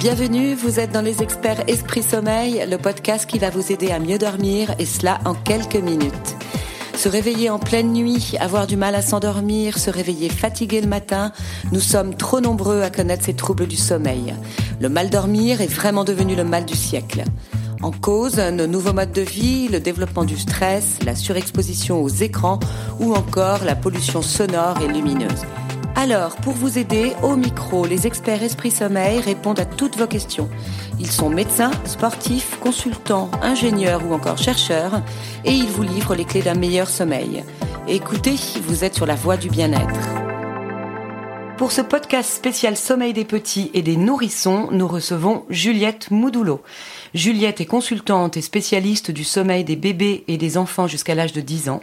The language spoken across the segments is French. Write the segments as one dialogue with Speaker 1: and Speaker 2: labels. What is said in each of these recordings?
Speaker 1: Bienvenue, vous êtes dans les experts Esprit Sommeil, le podcast qui va vous aider à mieux dormir et cela en quelques minutes. Se réveiller en pleine nuit, avoir du mal à s'endormir, se réveiller fatigué le matin, nous sommes trop nombreux à connaître ces troubles du sommeil. Le mal dormir est vraiment devenu le mal du siècle. En cause, nos nouveaux modes de vie, le développement du stress, la surexposition aux écrans ou encore la pollution sonore et lumineuse. Alors, pour vous aider, au micro, les experts Esprit Sommeil répondent à toutes vos questions. Ils sont médecins, sportifs, consultants, ingénieurs ou encore chercheurs et ils vous livrent les clés d'un meilleur sommeil. Écoutez, vous êtes sur la voie du bien-être. Pour ce podcast spécial Sommeil des petits et des nourrissons, nous recevons Juliette Moudoulot. Juliette est consultante et spécialiste du sommeil des bébés et des enfants jusqu'à l'âge de 10 ans.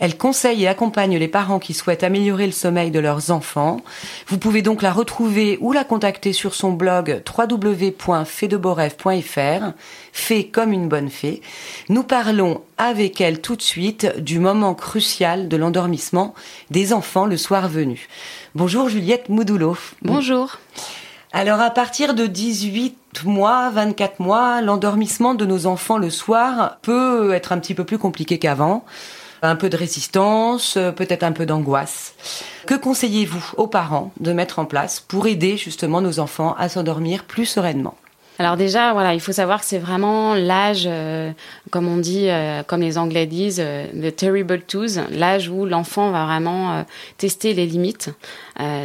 Speaker 1: Elle conseille et accompagne les parents qui souhaitent améliorer le sommeil de leurs enfants. Vous pouvez donc la retrouver ou la contacter sur son blog www.fedeboref.fr, fait comme une bonne fée. Nous parlons avec elle tout de suite du moment crucial de l'endormissement des enfants le soir venu. Bonjour Juliette Moudoulot.
Speaker 2: Bonjour.
Speaker 1: Alors à partir de 18 mois, 24 mois, l'endormissement de nos enfants le soir peut être un petit peu plus compliqué qu'avant. Un peu de résistance, peut-être un peu d'angoisse. Que conseillez-vous aux parents de mettre en place pour aider justement nos enfants à s'endormir plus sereinement?
Speaker 2: Alors déjà, voilà, il faut savoir que c'est vraiment l'âge, euh, comme on dit, euh, comme les Anglais disent, euh, the terrible twos, l'âge où l'enfant va vraiment tester les limites.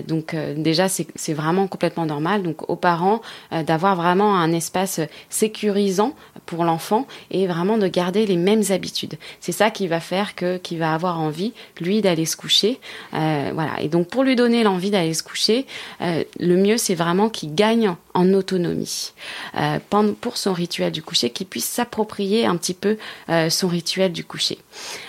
Speaker 2: donc déjà, c'est vraiment complètement normal. Donc aux parents d'avoir vraiment un espace sécurisant pour l'enfant et vraiment de garder les mêmes habitudes. C'est ça qui va faire que qu'il va avoir envie, lui, d'aller se coucher. voilà. Et donc pour lui donner l'envie d'aller se coucher, le mieux c'est vraiment qu'il gagne en autonomie. Euh, pour son rituel du coucher, qu'il puisse s'approprier un petit peu euh, son rituel du coucher.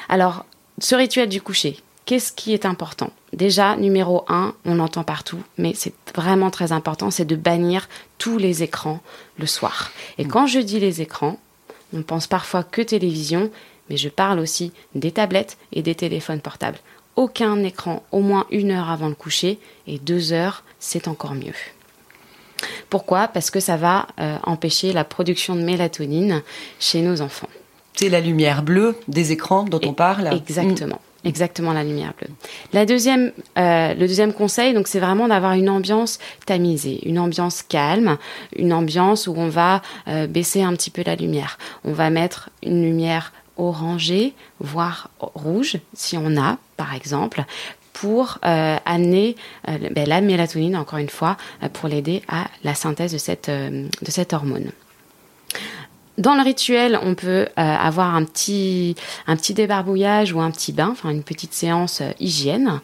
Speaker 2: Alors, ce rituel du coucher, qu'est-ce qui est important? Déjà, numéro un, on l'entend partout, mais c'est vraiment très important, c'est de bannir tous les écrans le soir. Et quand je dis les écrans, on pense parfois que télévision, mais je parle aussi des tablettes et des téléphones portables. Aucun écran au moins une heure avant le coucher, et deux heures, c'est encore mieux. Pourquoi? Parce que ça va euh, empêcher la production de mélatonine chez nos enfants.
Speaker 1: C'est la lumière bleue des écrans dont on parle
Speaker 2: Exactement. Mm. Exactement la lumière bleue. La deuxième, euh, le deuxième conseil, donc c'est vraiment d'avoir une ambiance tamisée, une ambiance calme, une ambiance où on va euh, baisser un petit peu la lumière. On va mettre une lumière orangée, voire rouge, si on a, par exemple, pour euh, amener euh, ben, la mélatonine, encore une fois, euh, pour l'aider à la synthèse de cette, hormone. Dans le rituel, on peut avoir un petit, un petit débarbouillage ou un petit bain, enfin une petite séance hygiène.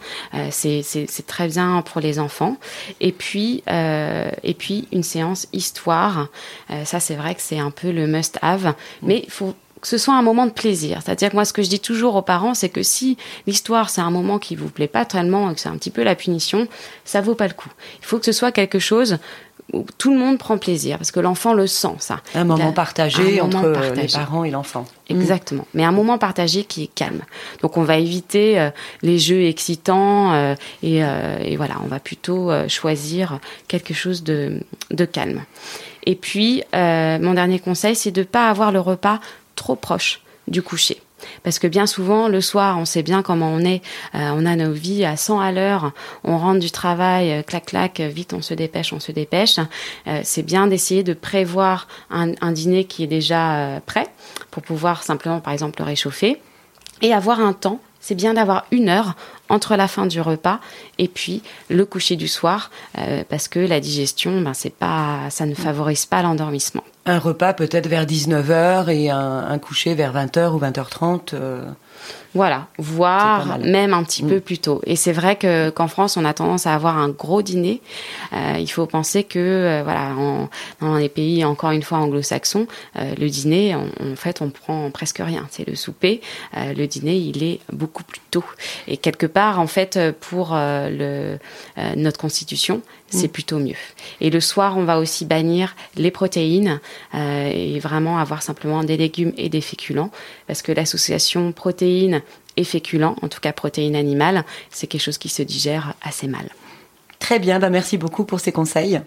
Speaker 2: c'est très bien pour les enfants. Et puis, et puis une séance histoire. ça, c'est vrai que c'est un peu le must-have. Mais il faut que ce soit un moment de plaisir. C'est-à-dire que moi, ce que je dis toujours aux parents, c'est que si l'histoire, c'est un moment qui vous plaît pas tellement, que c'est un petit peu la punition, ça vaut pas le coup. Il faut que ce soit quelque chose où tout le monde prend plaisir, parce que l'enfant le sent, ça.
Speaker 1: Un moment partagé entre les parents et l'enfant.
Speaker 2: Mm. Exactement. Mais un moment partagé qui est calme. Donc on va éviter euh, les jeux excitants euh, et, euh, et, voilà, on va plutôt choisir quelque chose de, de calme. Et puis, mon dernier conseil, c'est de ne pas avoir le repas trop proche du coucher. Parce que bien souvent, le soir, on sait bien comment on est. Euh, on a nos vies à 100 à l'heure. On rentre du travail, euh, clac, clac, vite, on se dépêche, on se dépêche. Euh, c'est bien d'essayer de prévoir un, un, dîner qui est déjà prêt pour pouvoir simplement, par exemple, le réchauffer et avoir un temps c'est bien d'avoir une heure entre la fin du repas et puis le coucher du soir, euh, parce que la digestion, ben, c'est pas, ça ne favorise pas l'endormissement.
Speaker 1: Un repas peut-être vers 19h et un, coucher vers 20h ou 20h30.
Speaker 2: Voilà, voire même un petit mm. peu plus tôt. Et c'est vrai que qu'en France, on a tendance à avoir un gros dîner. Euh, il faut penser que euh, voilà, dans les pays encore une fois anglo-saxons, euh, le dîner, en fait, on prend presque rien. C'est le souper. le dîner, il est beaucoup plus tôt. Et quelque part, en fait, pour le, notre constitution, c'est mm. plutôt mieux. Et le soir, on va aussi bannir les protéines et vraiment avoir simplement des légumes et des féculents, parce que l'association et féculents, en tout cas protéines animales, c'est quelque chose qui se digère assez mal.
Speaker 1: Très bien, bah merci beaucoup pour ces conseils.